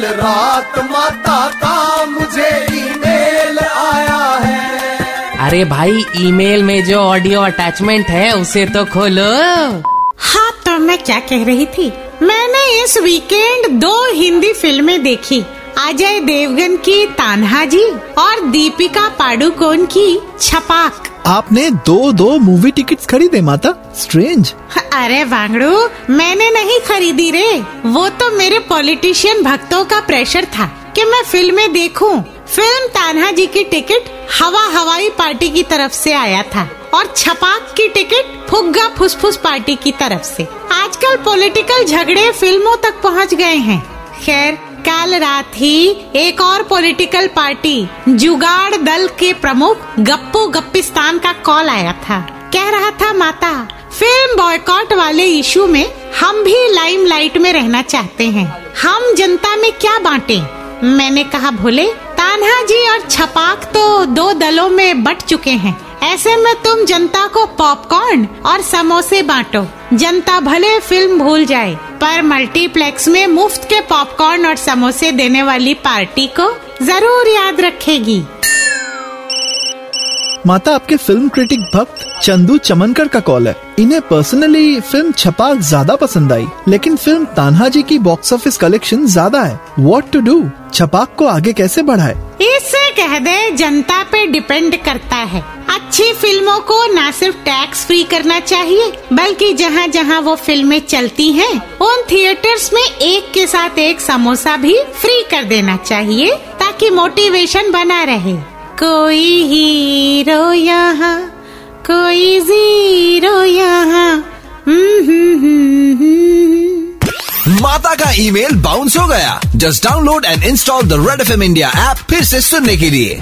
कल रात माता का मुझे ईमेल आया है। अरे भाई ईमेल में जो ऑडियो अटैचमेंट है उसे तो खोलो। हाँ तो मैं क्या कह रही थी? मैंने इस वीकेंड दो हिंदी फ़िल्में देखी। अजय देवगन की तान्हा जी और दीपिका पाडुकोन की छपाक। आपने दो दो मूवी टिकट्स खरीदे, माता। स्ट्रेंज अरे वांगड़ू, मैंने नहीं खरीदी रे। वो तो मेरे पॉलिटिशियन भक्तों का प्रेशर था कि मैं फ़िल्में देखूँ। फ़िल्म तान्हा जी की टिकट हवा हवाई पार्टी की तरफ़ से आया था और छपाक की टिकट फुग्गा फुसफुस पार्टी की तरफ़ से। आजकल पॉलिटिकल झगड़े फ़िल्मों तक पहुँच गए हैं। खैर कल रात ही एक और पॉलिटिकल पार्टी जुगाड़ दल के प्रमुख गप्पू गप्पिस्तान का कॉल आया था। कह रहा था, माता फ़िल्म बॉयकॉट वाले इशू में हम भी लाइमलाइट में रहना चाहते हैं। हम जनता में क्या बांटे? मैंने कहा, भोले, तान्हा जी और छपाक तो दो दलों में बट चुके हैं। ऐसे में तुम जनता को पॉपकॉर्न और समोसे बांटो। जनता भले फ़िल्म भूल जाए पर मल्टीप्लेक्स में मुफ़्त के पॉपकॉर्न और समोसे देने वाली पार्टी को ज़रूर याद रखेगी। माता आपके फ़िल्म क्रिटिक भक्त चंदू चमनकर का कॉल है। इन्हें पर्सनली फ़िल्म छपाक ज़्यादा पसंद आई लेकिन फ़िल्म तान्हा जी की बॉक्स ऑफ़िस कलेक्शन ज़्यादा है। वॉट टू डू छपाक को आगे कैसे बढ़ाए? इससे कह दे जनता पे डिपेंड करता है। अच्छी फ़िल्मों को न सिर्फ़ टैक्स फ्री करना चाहिए बल्कि जहाँ जहाँ वो फ़िल्में चलती हैं, उन थिएटर्स में एक के साथ एक समोसा भी फ्री कर देना चाहिए ताकि मोटिवेशन बना रहे। कोई हीरो यहाँ कोई ज़ीरो यहाँ। हम्म, हम्म, हम्म। माता का ईमेल बाउंस हो गया। Just download and install the red F India app फिर से सुनने के लिए।